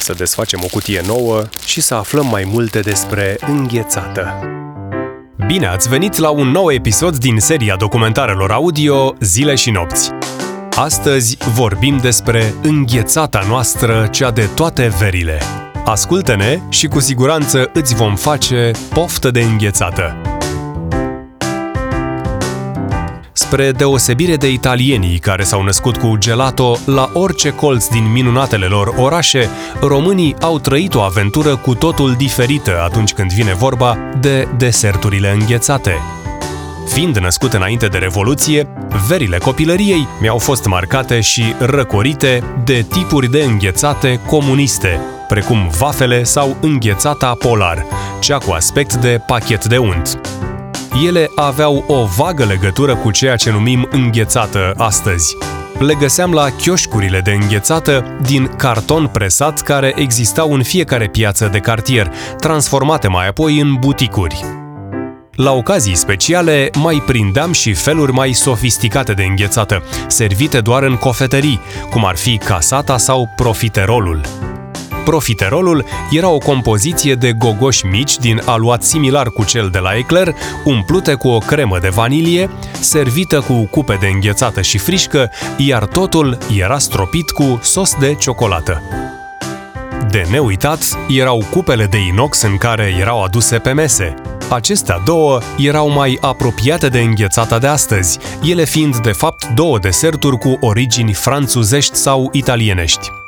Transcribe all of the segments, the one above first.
să desfacem o cutie nouă și să aflăm mai multe despre înghețată. Bine ați venit la un nou episod din seria documentarelor audio Zile și nopți. Astăzi vorbim despre înghețata noastră, cea de toate verile. Ascultă-ne și cu siguranță îți vom face poftă de înghețată. Spre deosebire de italienii care s-au născut cu gelato la orice colț din minunatele lor orașe, românii au trăit o aventură cu totul diferită atunci când vine vorba de deserturile înghețate. Fiind născut înainte de Revoluție, verile copilăriei mi-au fost marcate și răcorite de tipuri de înghețate comuniste, precum vafele sau înghețata polar, cea cu aspect de pachet de unt. Ele aveau o vagă legătură cu ceea ce numim înghețată astăzi. Le găseam la chioșcurile de înghețată din carton presat care existau în fiecare piață de cartier, transformate mai apoi în buticuri. La ocazii speciale mai prindeam și feluri mai sofisticate de înghețată, servite doar în cofetării, cum ar fi casata sau profiterolul. Profiterolul era o compoziție de gogoși mici din aluat similar cu cel de la Eclair, umplute cu o cremă de vanilie, servită cu cupe de înghețată și frișcă, iar totul era stropit cu sos de ciocolată. De neuitat erau cupele de inox în care erau aduse pe mese. Acestea două erau mai apropiate de înghețata de astăzi, ele fiind de fapt două deserturi cu origini franțuzești sau italienești.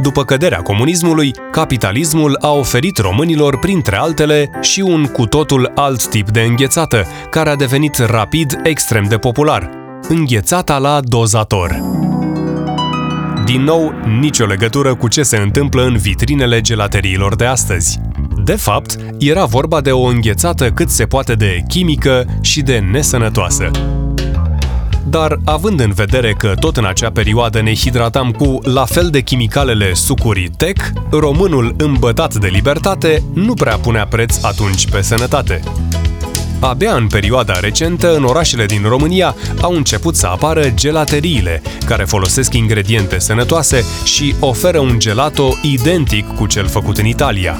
După căderea comunismului, capitalismul a oferit românilor, printre altele, și un cu totul alt tip de înghețată, care a devenit rapid extrem de popular, înghețata la dozator. Din nou, nicio legătură cu ce se întâmplă în vitrinele gelateriilor de astăzi. De fapt, era vorba de o înghețată cât se poate de chimică și de nesănătoasă. Dar, având în vedere că tot în acea perioadă ne hidratam cu la fel de chimicalele sucuri tec, românul îmbătat de libertate nu prea punea preț atunci pe sănătate. Abia în perioada recentă, în orașele din România au început să apară gelateriile, care folosesc ingrediente sănătoase și oferă un gelato identic cu cel făcut în Italia.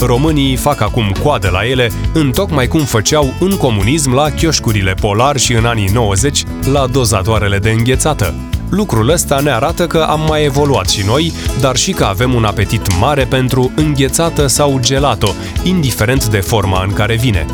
Românii fac acum coadă la ele, în tocmai cum făceau în comunism la chioșcurile Polar și în anii 90 la dozatoarele de înghețată. Lucrul ăsta ne arată că am mai evoluat și noi, dar și că avem un apetit mare pentru înghețată sau gelato, indiferent de forma în care vine.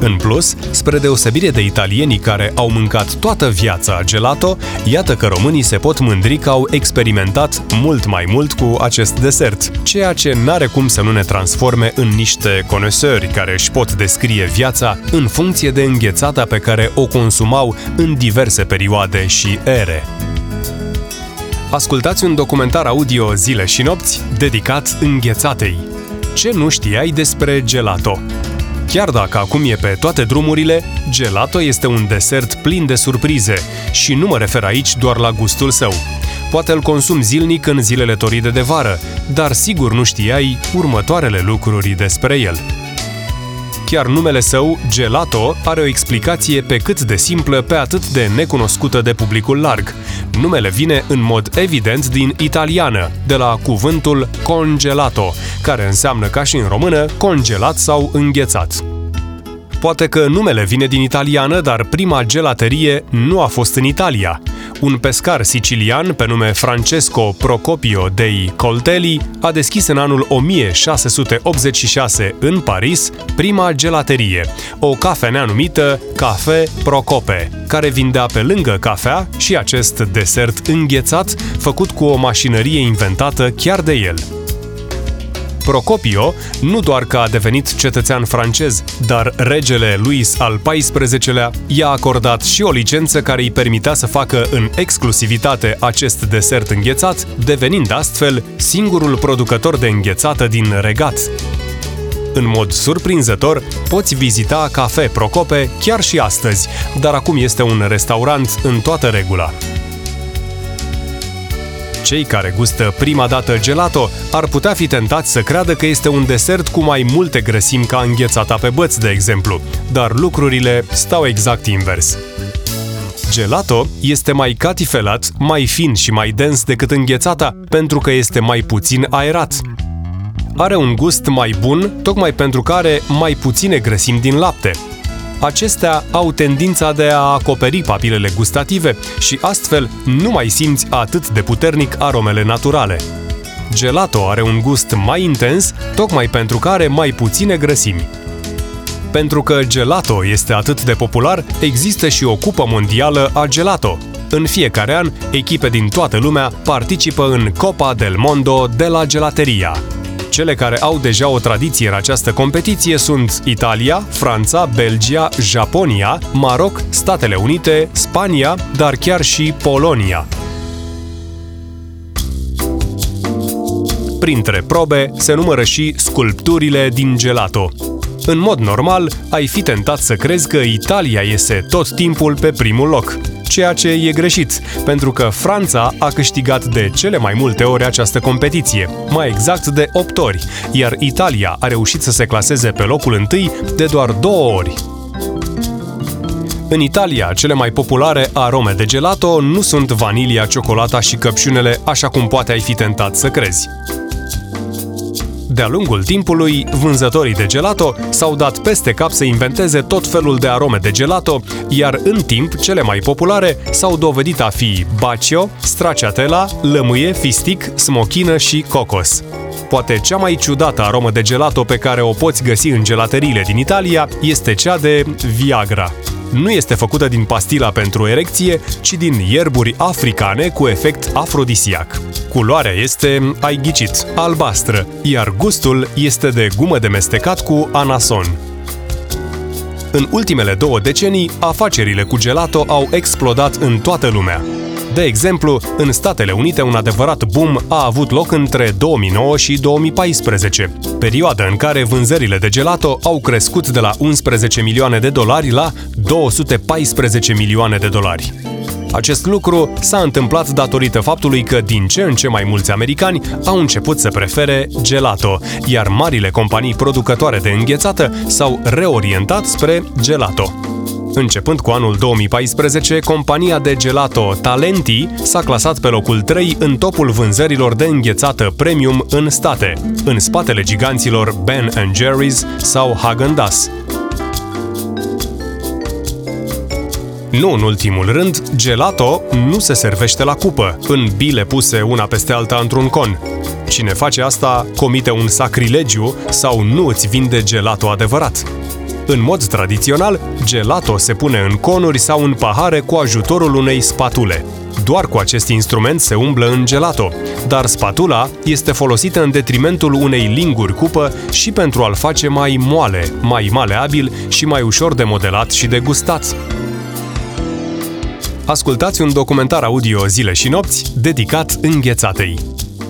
În plus, spre deosebire de italienii care au mâncat toată viața gelato, iată că românii se pot mândri că au experimentat mult mai mult cu acest desert, ceea ce n-are cum să nu ne transforme în niște conesări care își pot descrie viața în funcție de înghețata pe care o consumau în diverse perioade și ere. Ascultați un documentar audio zile și nopți dedicat înghețatei. Ce nu știai despre gelato? Chiar dacă acum e pe toate drumurile, gelato este un desert plin de surprize și nu mă refer aici doar la gustul său. Poate îl consum zilnic în zilele toride de vară, dar sigur nu știai următoarele lucruri despre el. Chiar numele său, gelato, are o explicație pe cât de simplă, pe atât de necunoscută de publicul larg. Numele vine în mod evident din italiană, de la cuvântul congelato, care înseamnă ca și în română congelat sau înghețat. Poate că numele vine din italiană, dar prima gelaterie nu a fost în Italia. Un pescar sicilian pe nume Francesco Procopio dei Coltelli a deschis în anul 1686 în Paris prima gelaterie, o cafenea numită Cafe Procope, care vindea pe lângă cafea și acest desert înghețat făcut cu o mașinărie inventată chiar de el. Procopio nu doar că a devenit cetățean francez, dar regele Louis al XIV-lea i-a acordat și o licență care îi permitea să facă în exclusivitate acest desert înghețat, devenind astfel singurul producător de înghețată din regat. În mod surprinzător, poți vizita Cafe Procope chiar și astăzi, dar acum este un restaurant în toată regula. Cei care gustă prima dată gelato ar putea fi tentați să creadă că este un desert cu mai multe grăsimi ca înghețata pe băț, de exemplu, dar lucrurile stau exact invers. Gelato este mai catifelat, mai fin și mai dens decât înghețata, pentru că este mai puțin aerat. Are un gust mai bun, tocmai pentru că are mai puține grăsimi din lapte. Acestea au tendința de a acoperi papilele gustative și astfel nu mai simți atât de puternic aromele naturale. Gelato are un gust mai intens, tocmai pentru că are mai puține grăsimi. Pentru că gelato este atât de popular, există și o cupă mondială a gelato. În fiecare an, echipe din toată lumea participă în Copa del Mondo de la Gelateria. Cele care au deja o tradiție în această competiție sunt Italia, Franța, Belgia, Japonia, Maroc, Statele Unite, Spania, dar chiar și Polonia. Printre probe se numără și sculpturile din gelato. În mod normal, ai fi tentat să crezi că Italia iese tot timpul pe primul loc, ceea ce e greșit, pentru că Franța a câștigat de cele mai multe ori această competiție, mai exact de 8 ori, iar Italia a reușit să se claseze pe locul întâi de doar două ori. În Italia, cele mai populare arome de gelato nu sunt vanilia, ciocolata și căpșunele, așa cum poate ai fi tentat să crezi. De-a lungul timpului, vânzătorii de gelato s-au dat peste cap să inventeze tot felul de arome de gelato, iar în timp cele mai populare s-au dovedit a fi bacio, stracciatella, lămâie, fistic, smochină și cocos. Poate cea mai ciudată aromă de gelato pe care o poți găsi în gelateriile din Italia este cea de Viagra nu este făcută din pastila pentru erecție, ci din ierburi africane cu efect afrodisiac. Culoarea este, ai ghicit, albastră, iar gustul este de gumă de mestecat cu anason. În ultimele două decenii, afacerile cu gelato au explodat în toată lumea. De exemplu, în Statele Unite un adevărat boom a avut loc între 2009 și 2014, perioada în care vânzările de gelato au crescut de la 11 milioane de dolari la 214 milioane de dolari. Acest lucru s-a întâmplat datorită faptului că din ce în ce mai mulți americani au început să prefere gelato, iar marile companii producătoare de înghețată s-au reorientat spre gelato. Începând cu anul 2014, compania de gelato Talenti s-a clasat pe locul 3 în topul vânzărilor de înghețată premium în state, în spatele giganților Ben Jerry's sau Häagen-Dazs. Nu în ultimul rând, gelato nu se servește la cupă, în bile puse una peste alta într-un con. Cine face asta comite un sacrilegiu sau nu îți vinde gelato adevărat. În mod tradițional, gelato se pune în conuri sau în pahare cu ajutorul unei spatule. Doar cu acest instrument se umblă în gelato, dar spatula este folosită în detrimentul unei linguri cupă și pentru a-l face mai moale, mai maleabil și mai ușor de modelat și de gustat. Ascultați un documentar audio zile și nopți dedicat înghețatei.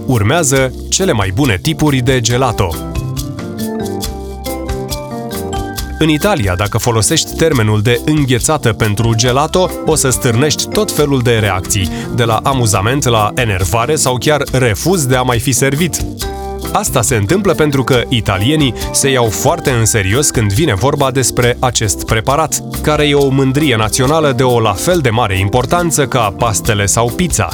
Urmează cele mai bune tipuri de gelato, În Italia, dacă folosești termenul de înghețată pentru gelato, o să stârnești tot felul de reacții, de la amuzament la enervare sau chiar refuz de a mai fi servit. Asta se întâmplă pentru că italienii se iau foarte în serios când vine vorba despre acest preparat, care e o mândrie națională de o la fel de mare importanță ca pastele sau pizza.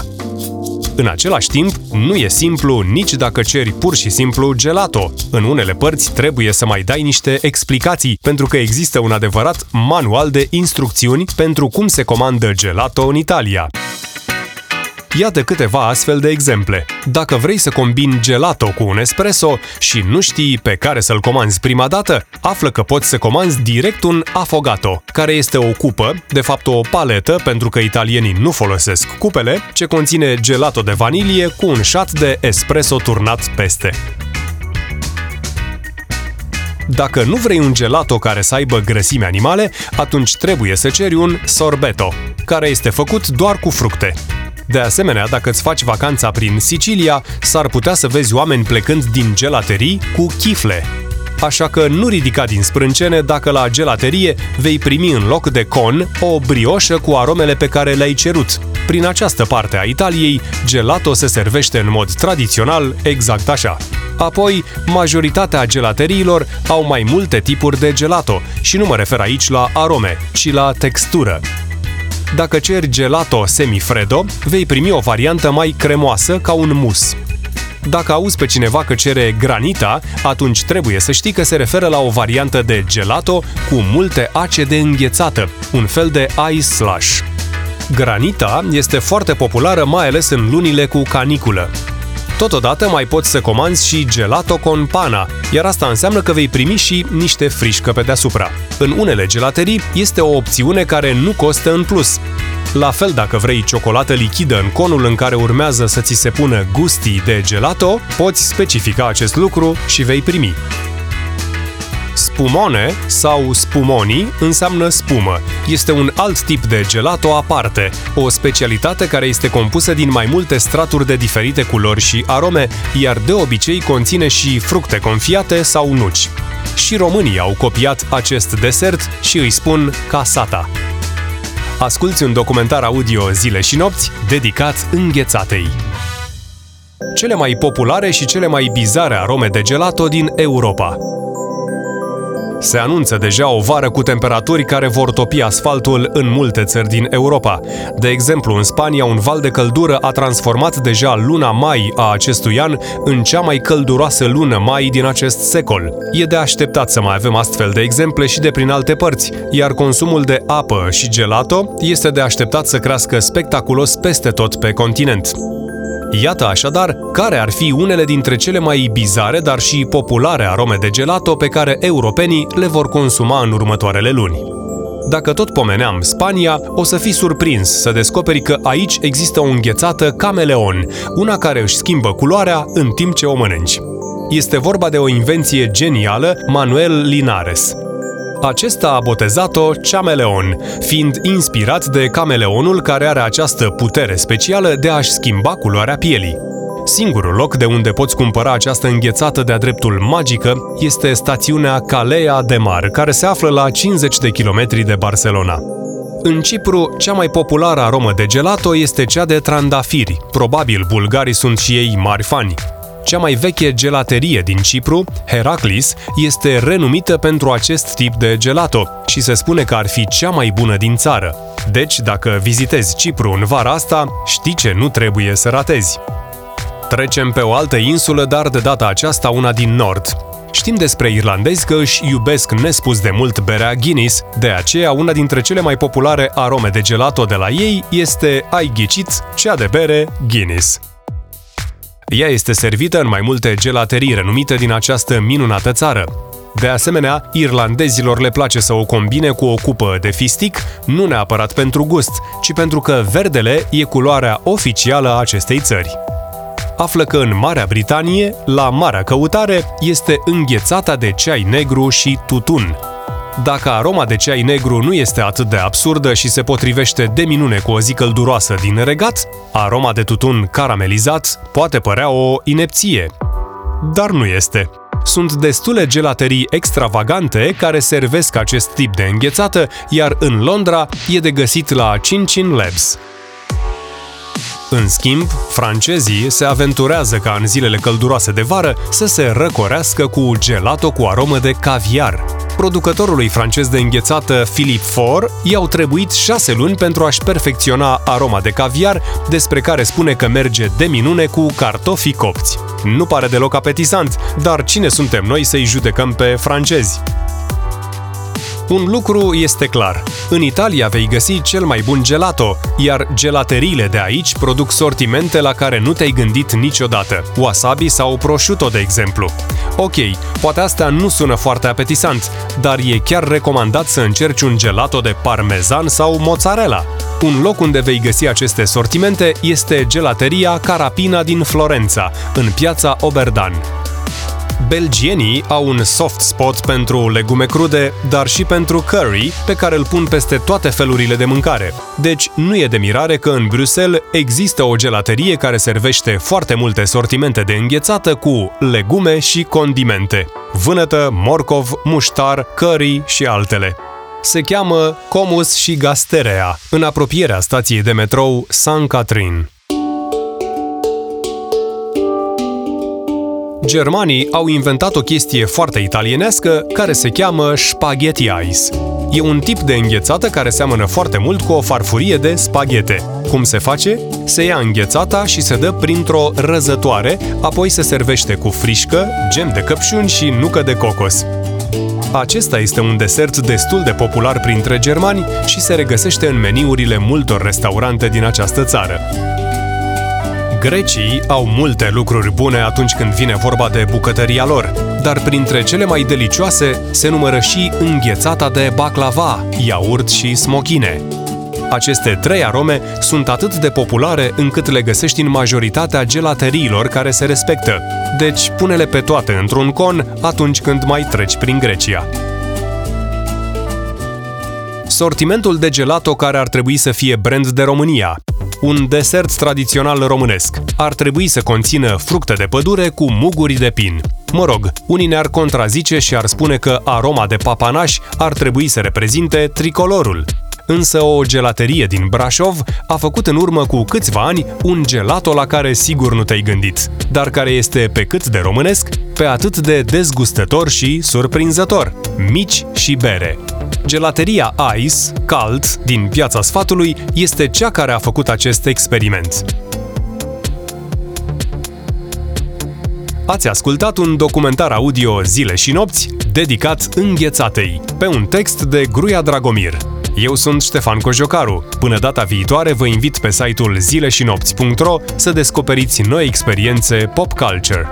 În același timp, nu e simplu nici dacă ceri pur și simplu gelato. În unele părți trebuie să mai dai niște explicații, pentru că există un adevărat manual de instrucțiuni pentru cum se comandă gelato în Italia. Iată câteva astfel de exemple. Dacă vrei să combini gelato cu un espresso și nu știi pe care să-l comanzi prima dată, află că poți să comanzi direct un affogato, care este o cupă, de fapt o paletă, pentru că italienii nu folosesc cupele, ce conține gelato de vanilie cu un șat de espresso turnat peste. Dacă nu vrei un gelato care să aibă grăsime animale, atunci trebuie să ceri un sorbeto, care este făcut doar cu fructe. De asemenea, dacă îți faci vacanța prin Sicilia, s-ar putea să vezi oameni plecând din gelaterii cu chifle. Așa că nu ridica din sprâncene dacă la gelaterie vei primi în loc de con o brioșă cu aromele pe care le-ai cerut. Prin această parte a Italiei, gelato se servește în mod tradițional exact așa. Apoi, majoritatea gelateriilor au mai multe tipuri de gelato și nu mă refer aici la arome, ci la textură. Dacă ceri gelato semifredo, vei primi o variantă mai cremoasă ca un mus. Dacă auzi pe cineva că cere granita, atunci trebuie să știi că se referă la o variantă de gelato cu multe ace de înghețată, un fel de ice slush. Granita este foarte populară mai ales în lunile cu caniculă. Totodată mai poți să comanzi și gelato con pana, iar asta înseamnă că vei primi și niște frișcă pe deasupra. În unele gelaterii este o opțiune care nu costă în plus. La fel, dacă vrei ciocolată lichidă în conul în care urmează să ți se pună gustii de gelato, poți specifica acest lucru și vei primi. Spumone sau spumoni înseamnă spumă. Este un alt tip de gelato aparte, o specialitate care este compusă din mai multe straturi de diferite culori și arome, iar de obicei conține și fructe confiate sau nuci. Și românii au copiat acest desert și îi spun casata. Asculți un documentar audio zile și nopți dedicat înghețatei. Cele mai populare și cele mai bizare arome de gelato din Europa. Se anunță deja o vară cu temperaturi care vor topi asfaltul în multe țări din Europa. De exemplu, în Spania, un val de căldură a transformat deja luna mai a acestui an în cea mai călduroasă lună mai din acest secol. E de așteptat să mai avem astfel de exemple și de prin alte părți, iar consumul de apă și gelato este de așteptat să crească spectaculos peste tot pe continent. Iată așadar care ar fi unele dintre cele mai bizare, dar și populare arome de gelato pe care europenii le vor consuma în următoarele luni. Dacă tot pomeneam Spania, o să fii surprins să descoperi că aici există o înghețată cameleon, una care își schimbă culoarea în timp ce o mănânci. Este vorba de o invenție genială Manuel Linares, acesta a botezat-o Chameleon, fiind inspirat de cameleonul care are această putere specială de a-și schimba culoarea pielii. Singurul loc de unde poți cumpăra această înghețată de-a dreptul magică este stațiunea Calea de Mar, care se află la 50 de kilometri de Barcelona. În Cipru, cea mai populară aromă de gelato este cea de trandafiri. Probabil bulgarii sunt și ei mari fani. Cea mai veche gelaterie din Cipru, Heraclis, este renumită pentru acest tip de gelato și se spune că ar fi cea mai bună din țară. Deci, dacă vizitezi Cipru în vara asta, știi ce nu trebuie să ratezi. Trecem pe o altă insulă, dar de data aceasta una din nord. Știm despre irlandezi că își iubesc nespus de mult berea Guinness, de aceea una dintre cele mai populare arome de gelato de la ei este, ai ghicit, cea de bere Guinness. Ea este servită în mai multe gelaterii renumite din această minunată țară. De asemenea, irlandezilor le place să o combine cu o cupă de fistic, nu neapărat pentru gust, ci pentru că verdele e culoarea oficială a acestei țări. Află că în Marea Britanie, la marea căutare, este înghețata de ceai negru și tutun, dacă aroma de ceai negru nu este atât de absurdă și se potrivește de minune cu o zi călduroasă din regat, aroma de tutun caramelizat poate părea o inepție. Dar nu este. Sunt destule gelaterii extravagante care servesc acest tip de înghețată, iar în Londra e de găsit la Chin Labs. În schimb, francezii se aventurează ca în zilele călduroase de vară să se răcorească cu gelato cu aromă de caviar. Producătorului francez de înghețată Philippe Faure i-au trebuit șase luni pentru a-și perfecționa aroma de caviar, despre care spune că merge de minune cu cartofii copți. Nu pare deloc apetisant, dar cine suntem noi să-i judecăm pe francezi? Un lucru este clar. În Italia vei găsi cel mai bun gelato, iar gelateriile de aici produc sortimente la care nu te-ai gândit niciodată. Wasabi sau prosciutto, de exemplu. Ok, poate asta nu sună foarte apetisant, dar e chiar recomandat să încerci un gelato de parmezan sau mozzarella. Un loc unde vei găsi aceste sortimente este gelateria Carapina din Florența, în piața Oberdan. Belgienii au un soft spot pentru legume crude, dar și pentru curry, pe care îl pun peste toate felurile de mâncare. Deci nu e de mirare că în Bruxelles există o gelaterie care servește foarte multe sortimente de înghețată cu legume și condimente. Vânătă, morcov, muștar, curry și altele se cheamă Comus și Gasterea, în apropierea stației de metrou San Catherine. Germanii au inventat o chestie foarte italienească care se cheamă spaghetti ice. E un tip de înghețată care seamănă foarte mult cu o farfurie de spaghete. Cum se face? Se ia înghețata și se dă printr-o răzătoare, apoi se servește cu frișcă, gem de căpșuni și nucă de cocos. Acesta este un desert destul de popular printre germani și se regăsește în meniurile multor restaurante din această țară. Grecii au multe lucruri bune atunci când vine vorba de bucătăria lor, dar printre cele mai delicioase se numără și înghețata de baklava, iaurt și smochine. Aceste trei arome sunt atât de populare încât le găsești în majoritatea gelateriilor care se respectă, deci pune-le pe toate într-un con atunci când mai treci prin Grecia. Sortimentul de gelato care ar trebui să fie brand de România. Un desert tradițional românesc. Ar trebui să conțină fructe de pădure cu muguri de pin. Mă rog, unii ne-ar contrazice și ar spune că aroma de papanaș ar trebui să reprezinte tricolorul. Însă o gelaterie din Brașov a făcut în urmă cu câțiva ani un gelato la care sigur nu te-ai gândit, dar care este pe cât de românesc, pe atât de dezgustător și surprinzător. Mici și bere. Gelateria Ice, cald, din Piața Sfatului, este cea care a făcut acest experiment. Ați ascultat un documentar audio Zile și nopți dedicat înghețatei, pe un text de Gruia Dragomir. Eu sunt Ștefan Cojocaru. Până data viitoare vă invit pe site-ul zileșinopți.ro să descoperiți noi experiențe pop culture.